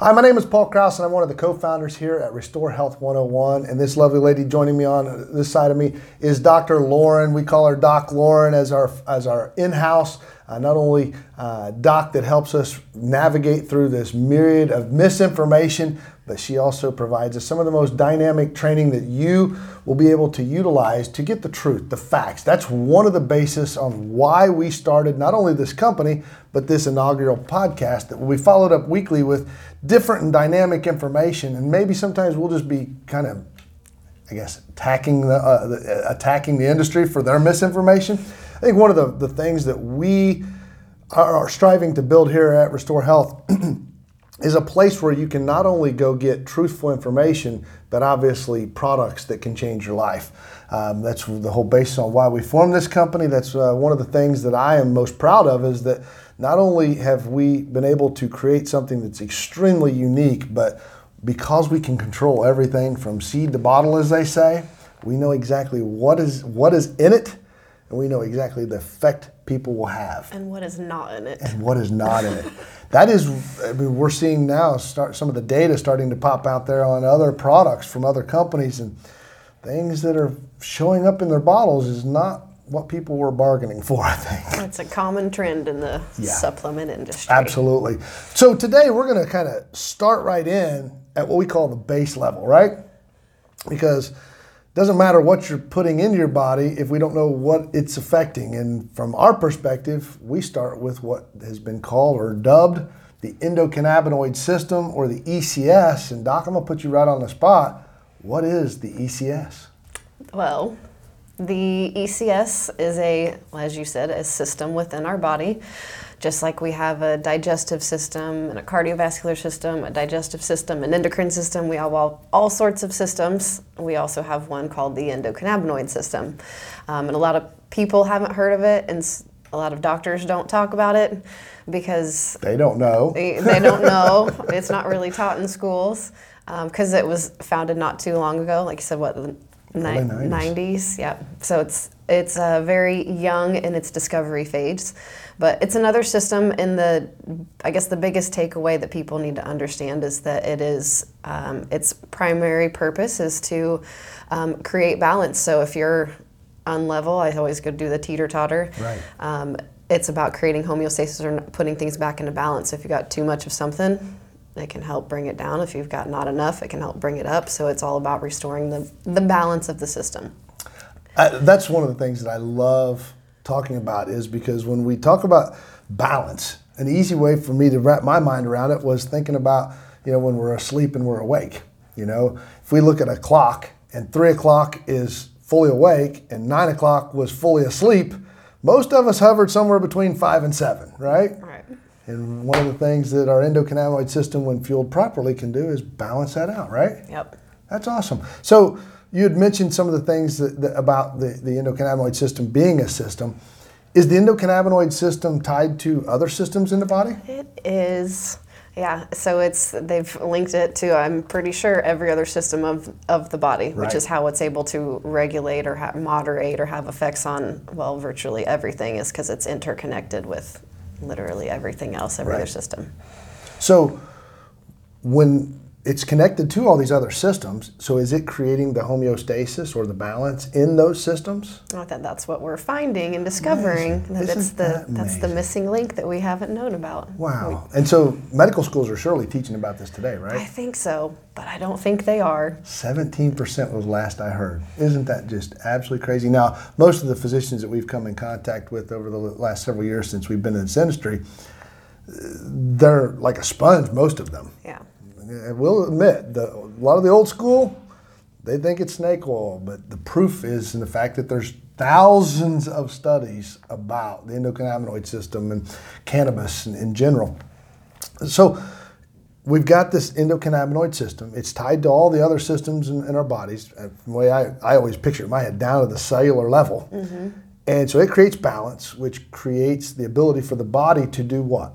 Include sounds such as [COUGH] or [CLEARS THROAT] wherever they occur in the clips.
Hi, my name is Paul Krause, and I'm one of the co-founders here at Restore Health 101. And this lovely lady joining me on this side of me is Dr. Lauren. We call her Doc Lauren as our as our in-house, uh, not only uh, doc that helps us navigate through this myriad of misinformation, but she also provides us some of the most dynamic training that you will be able to utilize to get the truth, the facts. That's one of the basis on why we started not only this company, but this inaugural podcast that will be followed up weekly with different and dynamic information. And maybe sometimes we'll just be kind of, I guess, attacking the, uh, the attacking the industry for their misinformation. I think one of the, the things that we are, are striving to build here at Restore Health [CLEARS THROAT] is a place where you can not only go get truthful information, but obviously products that can change your life. Um, that's the whole basis on why we formed this company. That's uh, one of the things that I am most proud of is that not only have we been able to create something that's extremely unique, but because we can control everything from seed to bottle, as they say, we know exactly what is what is in it, and we know exactly the effect people will have. And what is not in it. And what is not in it. [LAUGHS] That is, I mean, we're seeing now start some of the data starting to pop out there on other products from other companies and things that are showing up in their bottles is not what people were bargaining for, I think. It's a common trend in the yeah. supplement industry. Absolutely. So today we're going to kind of start right in at what we call the base level, right? Because doesn't matter what you're putting into your body if we don't know what it's affecting. And from our perspective, we start with what has been called or dubbed the endocannabinoid system or the ECS. And Doc, I'm gonna put you right on the spot. What is the ECS? Well, the ECS is a, as you said, a system within our body just like we have a digestive system and a cardiovascular system, a digestive system, an endocrine system, we have all, all sorts of systems. We also have one called the endocannabinoid system. Um, and a lot of people haven't heard of it, and a lot of doctors don't talk about it because they don't know. They, they don't know. [LAUGHS] it's not really taught in schools because um, it was founded not too long ago. Like you said, what the ni- 90s. 90s? Yeah. So it's it's uh, very young in its discovery phase. But it's another system in the, I guess the biggest takeaway that people need to understand is that it is, um, its primary purpose is to um, create balance. So if you're unlevel, I always go do the teeter totter. Right. Um, it's about creating homeostasis or putting things back into balance. If you've got too much of something, it can help bring it down. If you've got not enough, it can help bring it up. So it's all about restoring the, the balance of the system. Uh, that's one of the things that I love talking about is because when we talk about balance, an easy way for me to wrap my mind around it was thinking about, you know, when we're asleep and we're awake. You know, if we look at a clock and three o'clock is fully awake and nine o'clock was fully asleep, most of us hovered somewhere between five and seven, right? Right. And one of the things that our endocannabinoid system, when fueled properly, can do is balance that out, right? Yep. That's awesome. So you had mentioned some of the things that, that, about the, the endocannabinoid system being a system. Is the endocannabinoid system tied to other systems in the body? It is. Yeah, so it's they've linked it to I'm pretty sure every other system of, of the body, right. which is how it's able to regulate or have, moderate or have effects on well virtually everything is because it's interconnected with literally everything else, every right. other system. So when it's connected to all these other systems. So is it creating the homeostasis or the balance in those systems? I think that's what we're finding and discovering. That it's the that that's the missing link that we haven't known about. Wow. We, and so medical schools are surely teaching about this today, right? I think so, but I don't think they are. 17% was last I heard. Isn't that just absolutely crazy? Now, most of the physicians that we've come in contact with over the last several years since we've been in this industry, they're like a sponge, most of them. Yeah we'll admit, the, a lot of the old school, they think it's snake oil, but the proof is in the fact that there's thousands of studies about the endocannabinoid system and cannabis in, in general. So we've got this endocannabinoid system. It's tied to all the other systems in, in our bodies. The way I, I always picture it in my head, down to the cellular level. Mm-hmm. And so it creates balance, which creates the ability for the body to do what?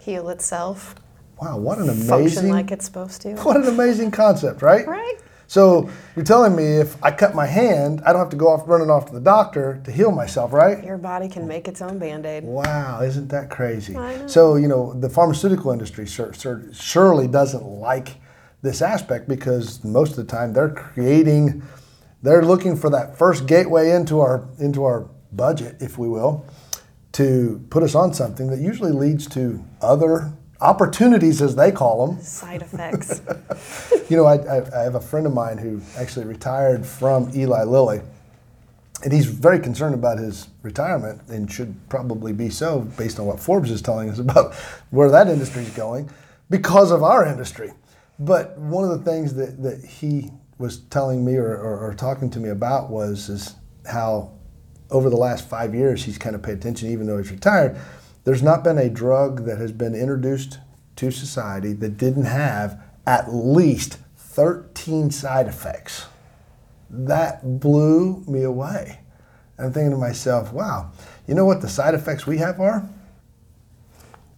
Heal itself Wow, what an amazing function like it's supposed to. [LAUGHS] What an amazing concept, right? Right. So you're telling me if I cut my hand, I don't have to go off running off to the doctor to heal myself, right? Your body can make its own band aid. Wow, isn't that crazy? So, you know, the pharmaceutical industry sur- sur- surely doesn't like this aspect because most of the time they're creating, they're looking for that first gateway into our into our budget, if we will, to put us on something that usually leads to other opportunities, as they call them. Side effects. [LAUGHS] You know, I, I, I have a friend of mine who actually retired from Eli Lilly, and he's very concerned about his retirement and should probably be so based on what Forbes is telling us [LAUGHS] about where that industry is going because of our industry. But one of the things that, that he was telling me or, or, or talking to me about was is how over the last five years he's kind of paid attention even though he's retired there's not been a drug that has been introduced to society that didn't have at least 13 side effects. That blew me away. I'm thinking to myself, wow, you know what the side effects we have are?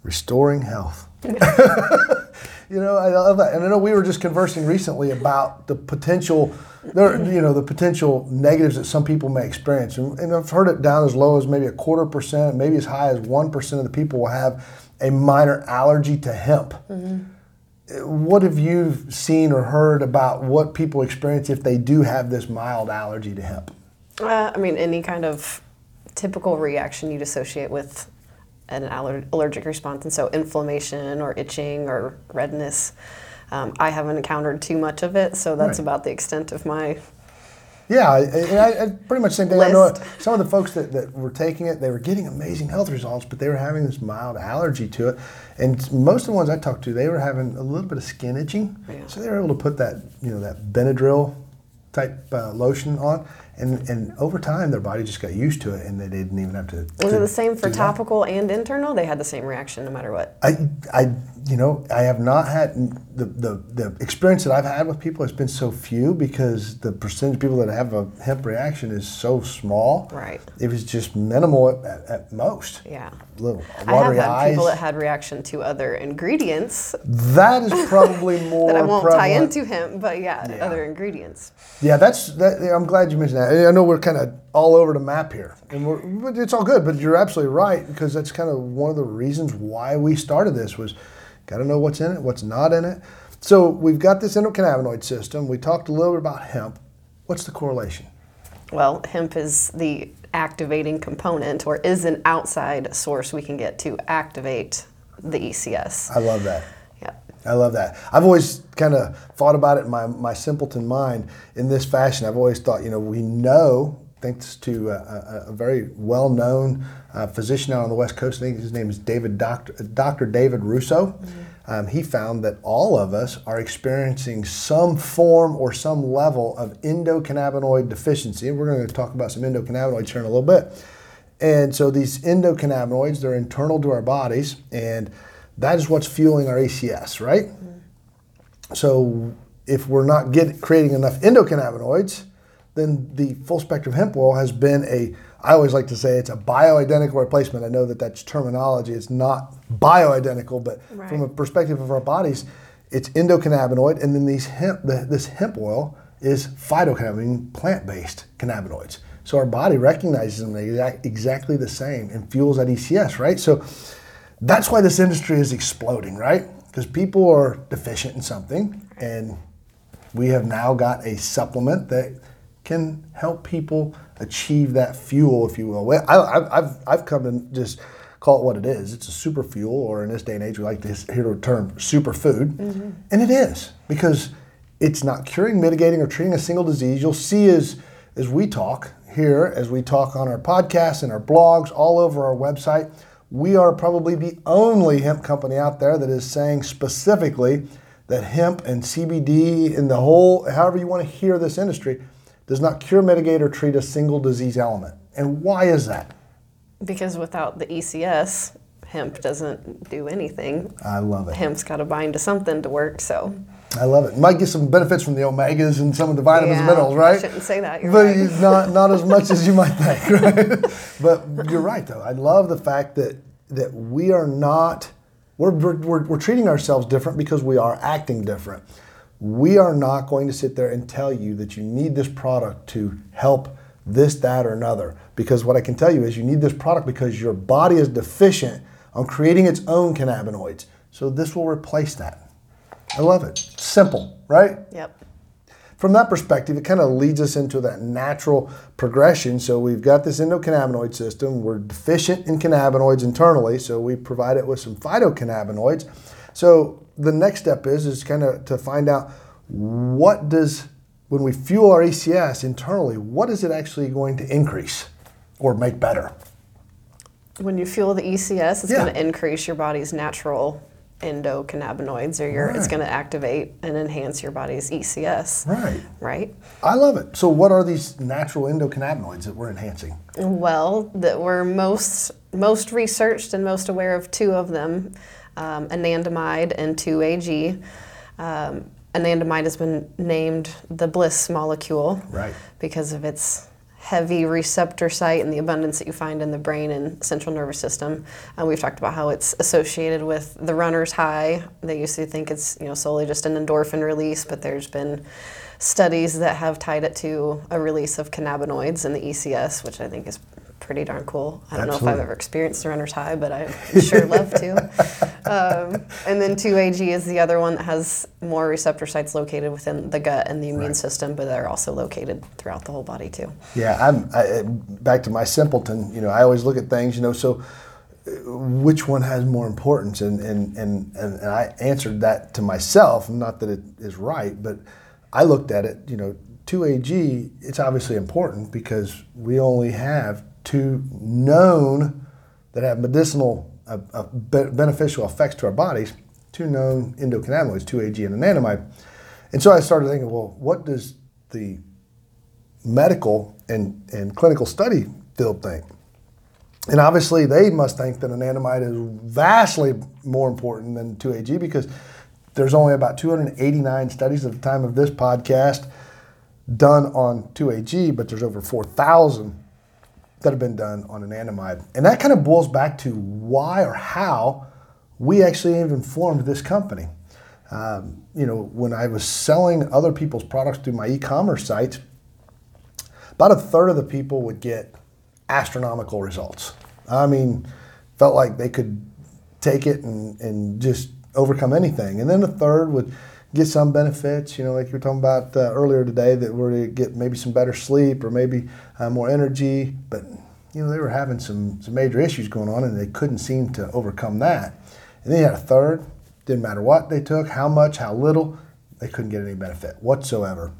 Restoring health. [LAUGHS] you know, I love that. And I know we were just conversing recently about the potential, there, you know, the potential negatives that some people may experience. And, and I've heard it down as low as maybe a quarter percent, maybe as high as 1% of the people will have a minor allergy to hemp. What have you seen or heard about what people experience if they do have this mild allergy to hemp? Uh, I mean, any kind of typical reaction you'd associate with an aller- allergic response, and so inflammation or itching or redness. Um, I haven't encountered too much of it, so that's Right. about the extent of my. Yeah, I, I, I pretty much same thing. I know some of the folks that, that were taking it, they were getting amazing health results, but they were having this mild allergy to it. And most of the ones I talked to, they were having a little bit of skin itching. Yeah. So they were able to put that, you know, that Benadryl type uh, lotion on, and and over time their body just got used to it, and they didn't even have to. Was to it the same for do that. topical and internal? They had the same reaction no matter what. I, I, you know, I have not had the, the, the experience that I've had with people has been so few because the percentage of people that have a hemp reaction is so small. Right. It was just minimal at, at most. Yeah. Little watery I have had eyes. people that had reaction to other ingredients that is probably more [LAUGHS] that I won't tie into him, but yeah, Yeah. other ingredients. Yeah, that's that. I'm glad you mentioned that. I know we're kind of all over the map here, and we're, but it's all good. But you're absolutely right because that's kind of one of the reasons why we started this was got to know what's in it, what's not in it. So we've got this endocannabinoid system. We talked a little bit about hemp. What's the correlation? Well, hemp is the activating component, or is an outside source we can get to activate the ECS. I love that. I love that. I've always kind of thought about it in my, my simpleton mind in this fashion. I've always thought, you know, we know, thanks to a, a, a very well known uh, physician out on the West Coast, I think his name is David Dr. Dr. David Russo. Um, he found that all of us are experiencing some form or some level of endocannabinoid deficiency. And we're going to talk about some endocannabinoids here in a little bit. And so these endocannabinoids, they're internal to our bodies, and that is what's fueling our ECS, right? Mm-hmm. So if we're not get, creating enough endocannabinoids, then the full spectrum hemp oil has been a, I always like to say it's a bioidentical replacement. I know that that's terminology. It's not bioidentical, but from a perspective of our bodies, it's endocannabinoid, and then these hemp, the, this hemp oil is phytocannabinoid, plant-based cannabinoids. So our body recognizes them exact, exactly the same and fuels that ECS, right? So that's why this industry is exploding, right? Because people are deficient in something, and we have now got a supplement that can help people achieve that fuel, if you will. I, I, I've, I've come to just call it what it is. It's a super fuel, or in this day and age, we like to hear the term superfood. Mm-hmm. And it is, because it's not curing, mitigating, or treating a single disease. You'll see as, as we talk here, as we talk on our podcasts and our blogs, all over our website, we are probably the only hemp company out there that is saying specifically that hemp and CBD and the whole, however you want to hear this industry, does not cure, mitigate, or treat a single disease element. And why is that? Because without the ECS, hemp doesn't do anything. I love it. Hemp's got to bind to something to work, so. I love it. Might get some benefits from the omegas and some of the vitamins and minerals, right? I shouldn't say that, but right. not not as much as you might think, [LAUGHS] right? but you're right, though. I love the fact that that we are not we're, we're, we're treating ourselves different because we are acting different. we are not going to sit there and tell you that you need this product to help this, that, or another. Because what I can tell you is you need this product because your body is deficient on creating its own cannabinoids. So this will replace that. I love it. Simple, right? Yep. From that perspective, it kind of leads us into that natural progression. So we've got this endocannabinoid system. We're deficient in cannabinoids internally, so we provide it with some phytocannabinoids. So the next step is is kind of to find out what does when we fuel our ECS internally, what is it actually going to increase or make better? When you fuel the ECS, it's Yeah. going to increase your body's natural endocannabinoids, or your, it's going to activate and enhance your body's ECS. Right. Right. I love it. So what are these natural endocannabinoids that we're enhancing? Well, that we're most most researched and most aware of two of them, um, anandamide and 2-AG. Um, anandamide has been named the bliss molecule Right. because of its heavy receptor site and the abundance that you find in the brain and central nervous system. And we've talked about how it's associated with the runner's high. They used to think it's you know solely just an endorphin release, but there's been studies that have tied it to a release of cannabinoids in the ECS, which I think is pretty darn cool. I don't know if I've ever experienced the runner's high, but I [LAUGHS] sure love to. [LAUGHS] Um, and then 2AG is the other one that has more receptor sites located within the gut and the immune Right. system, but they're also located throughout the whole body too. Yeah, I'm I, back to my simpleton. You know, I always look at things. You know, so uh, which one has more importance? And and and and, and I answered that to myself. Not that it is right, but I looked at it. You know, two AG. It's obviously important because we only have two known that have medicinal uh, uh, be- beneficial effects to our bodies. Two known endocannabinoids, two AG and anandamide. And so I started thinking, well, what does the medical and, and clinical study field think. And obviously, they must think that anandamide is vastly more important than 2AG because there's only about 289 studies at the time of this podcast done on 2AG, but there's over 4,000 that have been done on anandamide. And that kind of boils back to why or how we actually even formed this company. Um, you know, when I was selling other people's products through my e-commerce site, about a third of the people would get astronomical results. I mean, felt like they could take it and, and just overcome anything. And then a third would get some benefits, you know, like you were talking about uh, earlier today, that were to get maybe some better sleep or maybe uh, more energy. But, you know, they were having some, some major issues going on and they couldn't seem to overcome that. And then you had a third, didn't matter what they took, how much, how little, they couldn't get any benefit whatsoever.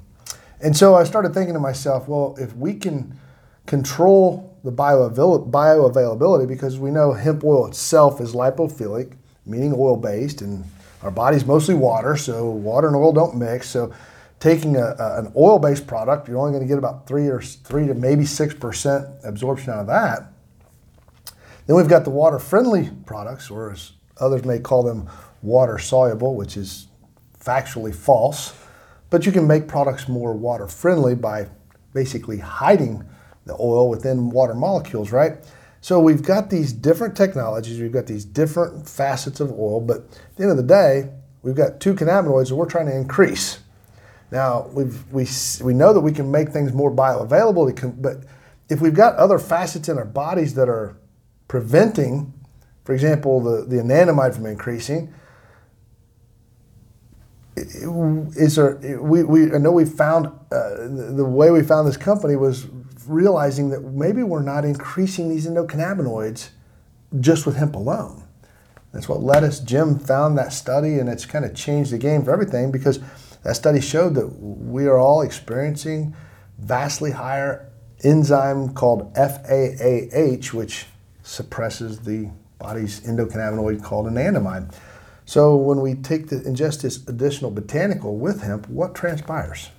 And so I started thinking to myself, well, if we can control the bioavail- bioavailability, because we know hemp oil itself is lipophilic, meaning oil based, and our body's mostly water, so water and oil don't mix. So taking a, a- an oil based product, you're only going to get about three or three to maybe six percent absorption out of that. Then we've got the water friendly products, or as others may call them, water soluble, which is factually false. But you can make products more water friendly by basically hiding the oil within water molecules, right? So we've got these different technologies, we've got these different facets of oil, but at the end of the day, we've got two cannabinoids that we're trying to increase. Now we've, we we know that we can make things more bioavailable, but if we've got other facets in our bodies that are preventing, for example, the, the anandamide from increasing, is there we, we I know we found uh, the way we found this company was realizing that maybe we're not increasing these endocannabinoids just with hemp alone. That's what led us. Jim found that study, and it's kind of changed the game for everything because that study showed that we are all experiencing vastly higher enzyme called FAAH, which suppresses the body's endocannabinoid called anandamide. So when we take the ingest this additional botanical with hemp, what transpires?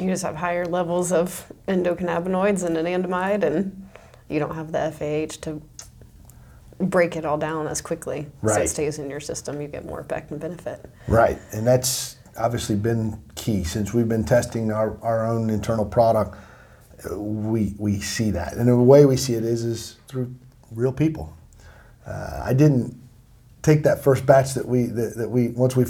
You just have higher levels of endocannabinoids and anandamide, and you don't have the FAAH to break it all down as quickly. So Right. it stays in your system. You get more effect and benefit. Right, and that's obviously been key since we've been testing our, our own internal product. We we see that, and the way we see it is is through real people. Uh, I didn't take that first batch that we that, that we once we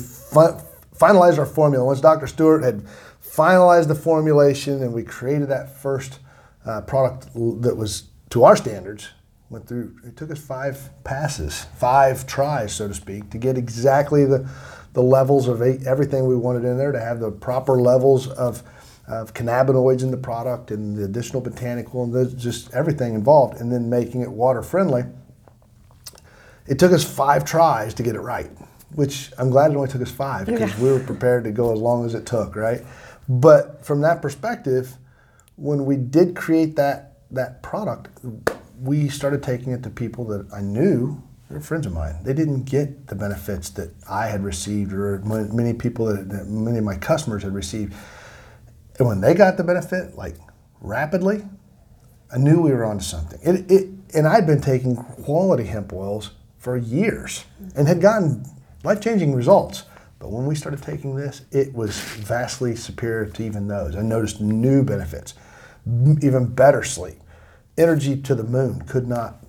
finalized our formula. Once Dr. Stewart had finalized the formulation and we created that first uh, product that was to our standards, went through, it took us five passes, five tries, so to speak, to get exactly the, the levels of everything we wanted in there, to have the proper levels of, of cannabinoids in the product and the additional botanical and the, just everything involved, and then making it water friendly. It took us five tries to get it right, which I'm glad it only took us five because yeah. we were prepared to go as long as it took, right? But from that perspective, when we did create that that product, we started taking it to people that I knew, they're friends of mine. They didn't get the benefits that I had received, or many people that, that many of my customers had received. And when they got the benefit, like rapidly, I knew we were onto something. It, it, and I'd been taking quality hemp oils for years and had gotten life changing results. But when we started taking this, it was vastly superior to even those. I noticed new benefits, even better sleep, energy to the moon. Could not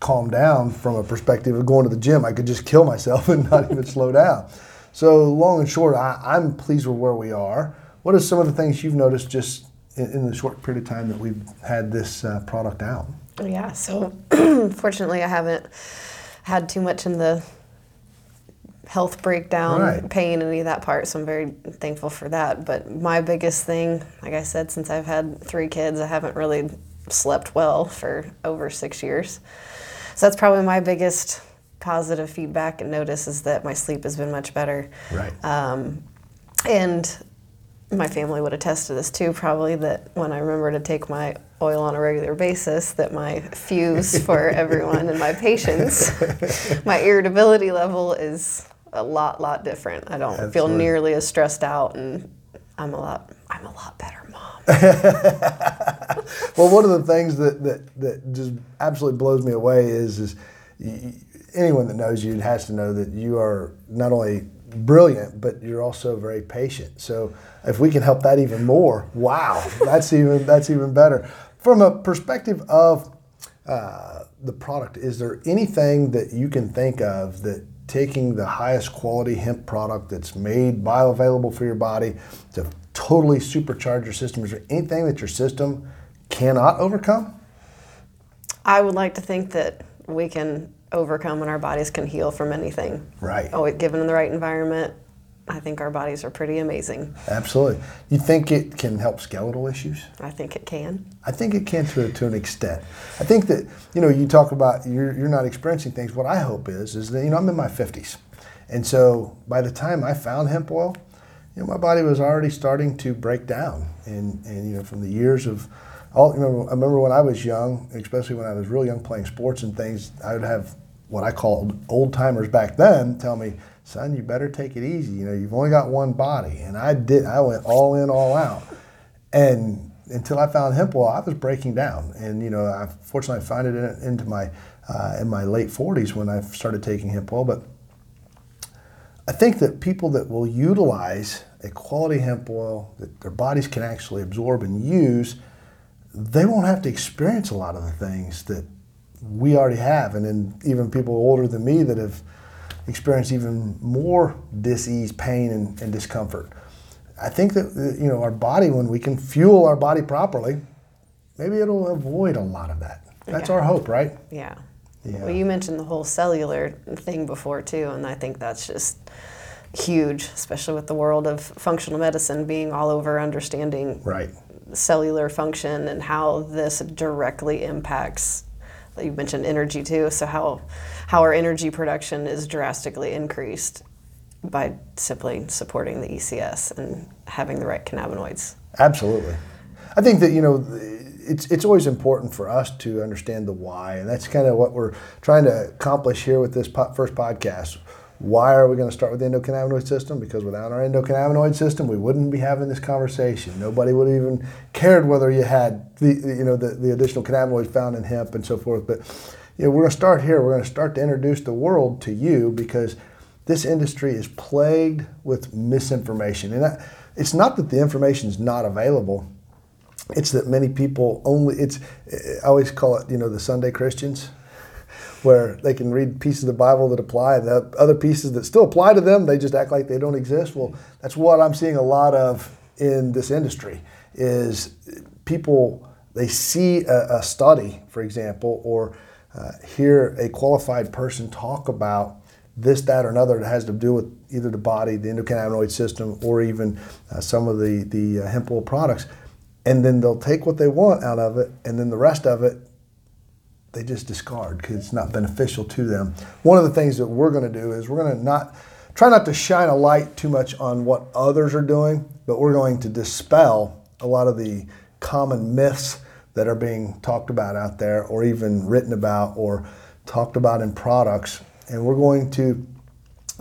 calm down from a perspective of going to the gym. I could just kill myself [LAUGHS] and not even slow down. So, long and short, I, am pleased with where we are. What are some of the things you've noticed just in, in the short period of time that we've had this uh, product out? Yeah, so [CLEARS THROAT] fortunately, I haven't had too much in the health breakdown, right. pain, any of that part. So I'm very thankful for that. But my biggest thing, like I said, since I've had three kids, I haven't really slept well for over six years. So that's probably my biggest positive feedback and notice is that my sleep has been much better. Right. Um, and my family would attest to this too, probably that when I remember to take my oil on a regular basis, that my fuse for [LAUGHS] everyone and my patients, my irritability level is a lot, lot different. I don't Absolutely. feel nearly as stressed out, and I'm a lot, I'm a lot better mom. [LAUGHS] well, one of the things that, that, that just absolutely blows me away is, is anyone that knows you has to know that you are not only brilliant, but you're also very patient. So if we can help that even more, wow, that's even that's even better. From a perspective of uh, the product, is there anything that you can think of that taking the highest quality hemp product that's made bioavailable for your body to totally supercharge your system? Is there anything that your system cannot overcome? I would like to think that we can overcome and our bodies can heal from anything. Right. Oh, given in the right environment, I think our bodies are pretty amazing. Absolutely. You think it can help skeletal issues? I think it can. I think it can to, to an extent. I think that, you know, you talk about you're, you're not experiencing things. What I hope is, is that, you know, I'm in my 50s. And so by the time I found hemp oil, you know, my body was already starting to break down. And, and you know, from the years of, all, you know, I remember when I was young, especially when I was real young playing sports and things, I would have what I called old timers back then tell me, son, you better take it easy. You know, you've only got one body. And I did, I went all in, all out. And until I found hemp oil, I was breaking down. And, you know, I fortunately I found it in, into my, uh, in my late 40s when I started taking hemp oil. But I think that people that will utilize a quality hemp oil that their bodies can actually absorb and use, they won't have to experience a lot of the things that we already have. And then even people older than me that have, experienced even more disease, pain, and, and discomfort. I think that uh, you know our body, when we can fuel our body properly, maybe it'll avoid a lot of that. That's yeah. our hope, right? Yeah. yeah. Well, you mentioned the whole cellular thing before too, and I think that's just huge, especially with the world of functional medicine being all over understanding right. cellular function and how this directly impacts. You mentioned energy too, so how how our energy production is drastically increased by simply supporting the ECS and having the right cannabinoids. Absolutely. I think that, you know, it's, it's always important for us to understand the why, and that's kind of what we're trying to accomplish here with this po- first podcast. Why are we going to start with the endocannabinoid system? Because without our endocannabinoid system, we wouldn't be having this conversation. Nobody would even cared whether you had the you know the, the additional cannabinoids found in hemp and so forth. But you know, we're going to start here. We're going to start to introduce the world to you because this industry is plagued with misinformation. And it's not that the information is not available. It's that many people only, it's, I always call it, you know, the Sunday Christians. Where they can read pieces of the Bible that apply, and the other pieces that still apply to them, they just act like they don't exist. Well, that's what I'm seeing a lot of in this industry is people they see a, a study, for example, or uh, hear a qualified person talk about this, that, or another that has to do with either the body, the endocannabinoid system, or even uh, some of the the uh, hemp oil products, and then they'll take what they want out of it, and then the rest of it they just discard because it's not beneficial to them. One of the things that we're going to do is we're going to not try not to shine a light too much on what others are doing, but we're going to dispel a lot of the common myths that are being talked about out there or even written about or talked about in products. And we're going to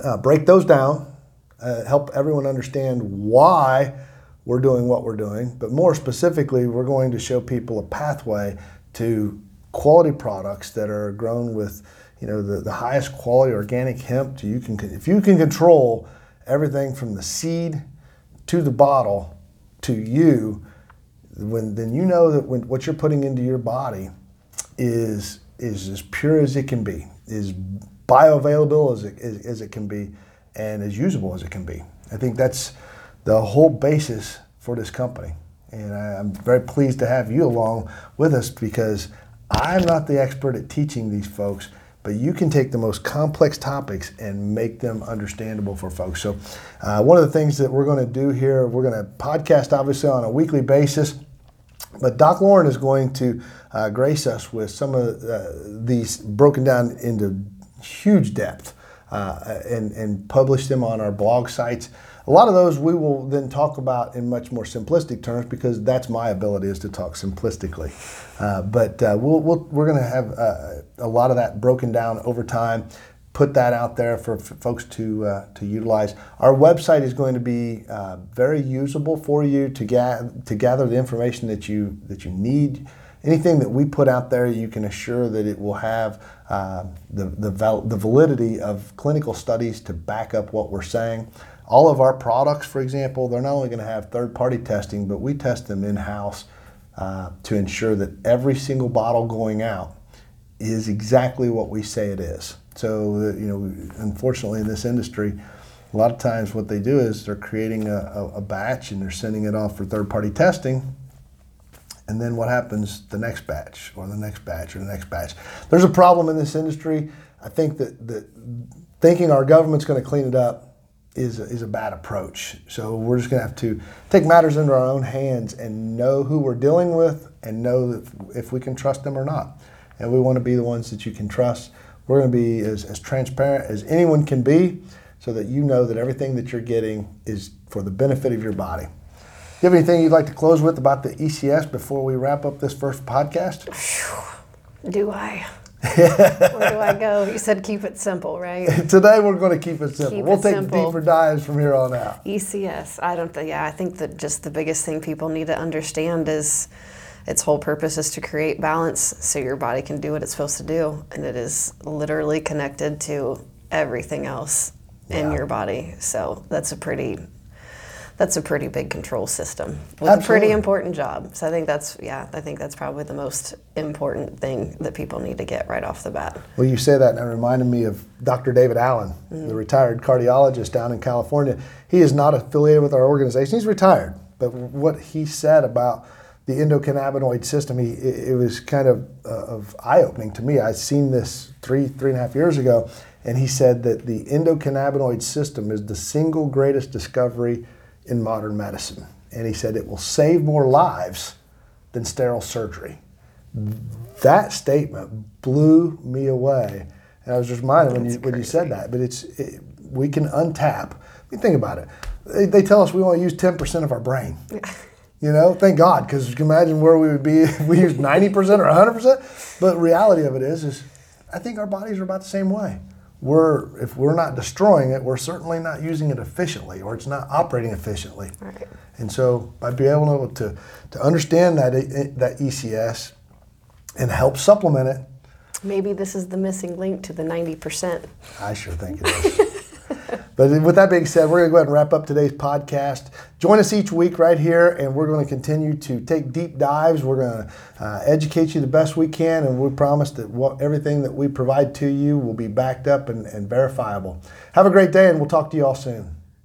uh, break those down, uh, help everyone understand why we're doing what we're doing. But more specifically, we're going to show people a pathway to quality products that are grown with you know the, the highest quality organic hemp to you can if you can control everything from the seed to the bottle to you when then you know that when, what you're putting into your body is is as pure as it can be, is bioavailable as it, as, as it can be, and as usable as it can be. I think that's the whole basis for this company. And I, I'm very pleased to have you along with us because I'm not the expert at teaching these folks, but you can take the most complex topics and make them understandable for folks. So, uh, one of the things that we're going to do here, we're going to podcast obviously on a weekly basis. But Doc Lauren is going to uh, grace us with some of uh, these broken down into huge depth uh, and, and publish them on our blog sites. A lot of those we will then talk about in much more simplistic terms because that's my ability is to talk simplistically. Uh, but uh, we'll, we will we are going to have uh, a lot of that broken down over time put that out there for, folks to uh, to utilize. Our website is going to be uh, very usable for you to gather to gather the information that you that you need. Anything that we put out there, you can assure that it will have uh, the the, val- the validity of clinical studies to back up what we're saying. All of our products, for example, they're not only going to have third party testing, but we test them in house uh, to ensure that every single bottle going out is exactly what we say it is. So, you know, unfortunately, in this industry, a lot of times what they do is they're creating a, a, batch and they're sending it off for third party testing. And then what happens the next batch or the next batch or the next batch? There's a problem in this industry. I think that, that thinking our government's going to clean it up is a, is a bad approach. So we're just going to have to take matters into our own hands and know who we're dealing with and know if we can trust them or not. And we want to be the ones that you can trust. We're going to be as, as transparent as anyone can be so that you know that everything that you're getting is for the benefit of your body. Do you have anything you'd like to close with about the ECS before we wrap up this first podcast? Do I? Where do I [LAUGHS] go? You said keep it simple, right? [LAUGHS] Today we're going to keep it simple. Keep we'll it take simple. deeper dives from here on out. ECS. I don't think. Yeah, I think that just the biggest thing people need to understand is its whole purpose is to create balance so your body can do what it's supposed to do, and it is literally connected to everything else in your body. So that's a pretty that's a pretty big control system with a pretty important job. So I think that's yeah, I think that's probably the most important thing that people need to get right off the bat. Well, you say that, and it reminded me of Dr. David Allen, the retired cardiologist down in California. He is not affiliated with our organization. He's retired, but what he said about the endocannabinoid system, he, it, it was kind of, uh, of eye-opening to me. I'd seen this three, three and a half years ago, and he said that the endocannabinoid system is the single greatest discovery in modern medicine. And he said it will save more lives than sterile surgery that statement blew me away. And I was just reminded when you when you said that. But it's it, we can untap. I mean, think about it. They, they tell us we only use ten percent of our brain. [LAUGHS] You know, thank God, because you can imagine where we would be if we used ninety percent or hundred percent. But reality of it is, is I think our bodies are about the same way. We're if we're not destroying it, we're certainly not using it efficiently, or it's not operating efficiently. Right. And so by being able to to understand that eh, that ECS and help supplement it, Maybe this is the missing link to the 90%. I sure think it is. But with that being said, we're going to go ahead and wrap up today's podcast. Join us each week right here, and we're going to continue to take deep dives. We're going to uh, educate you the best we can, and we promise that what, everything that we provide to you will be backed up and, and verifiable. Have a great day, and we'll talk to you all soon.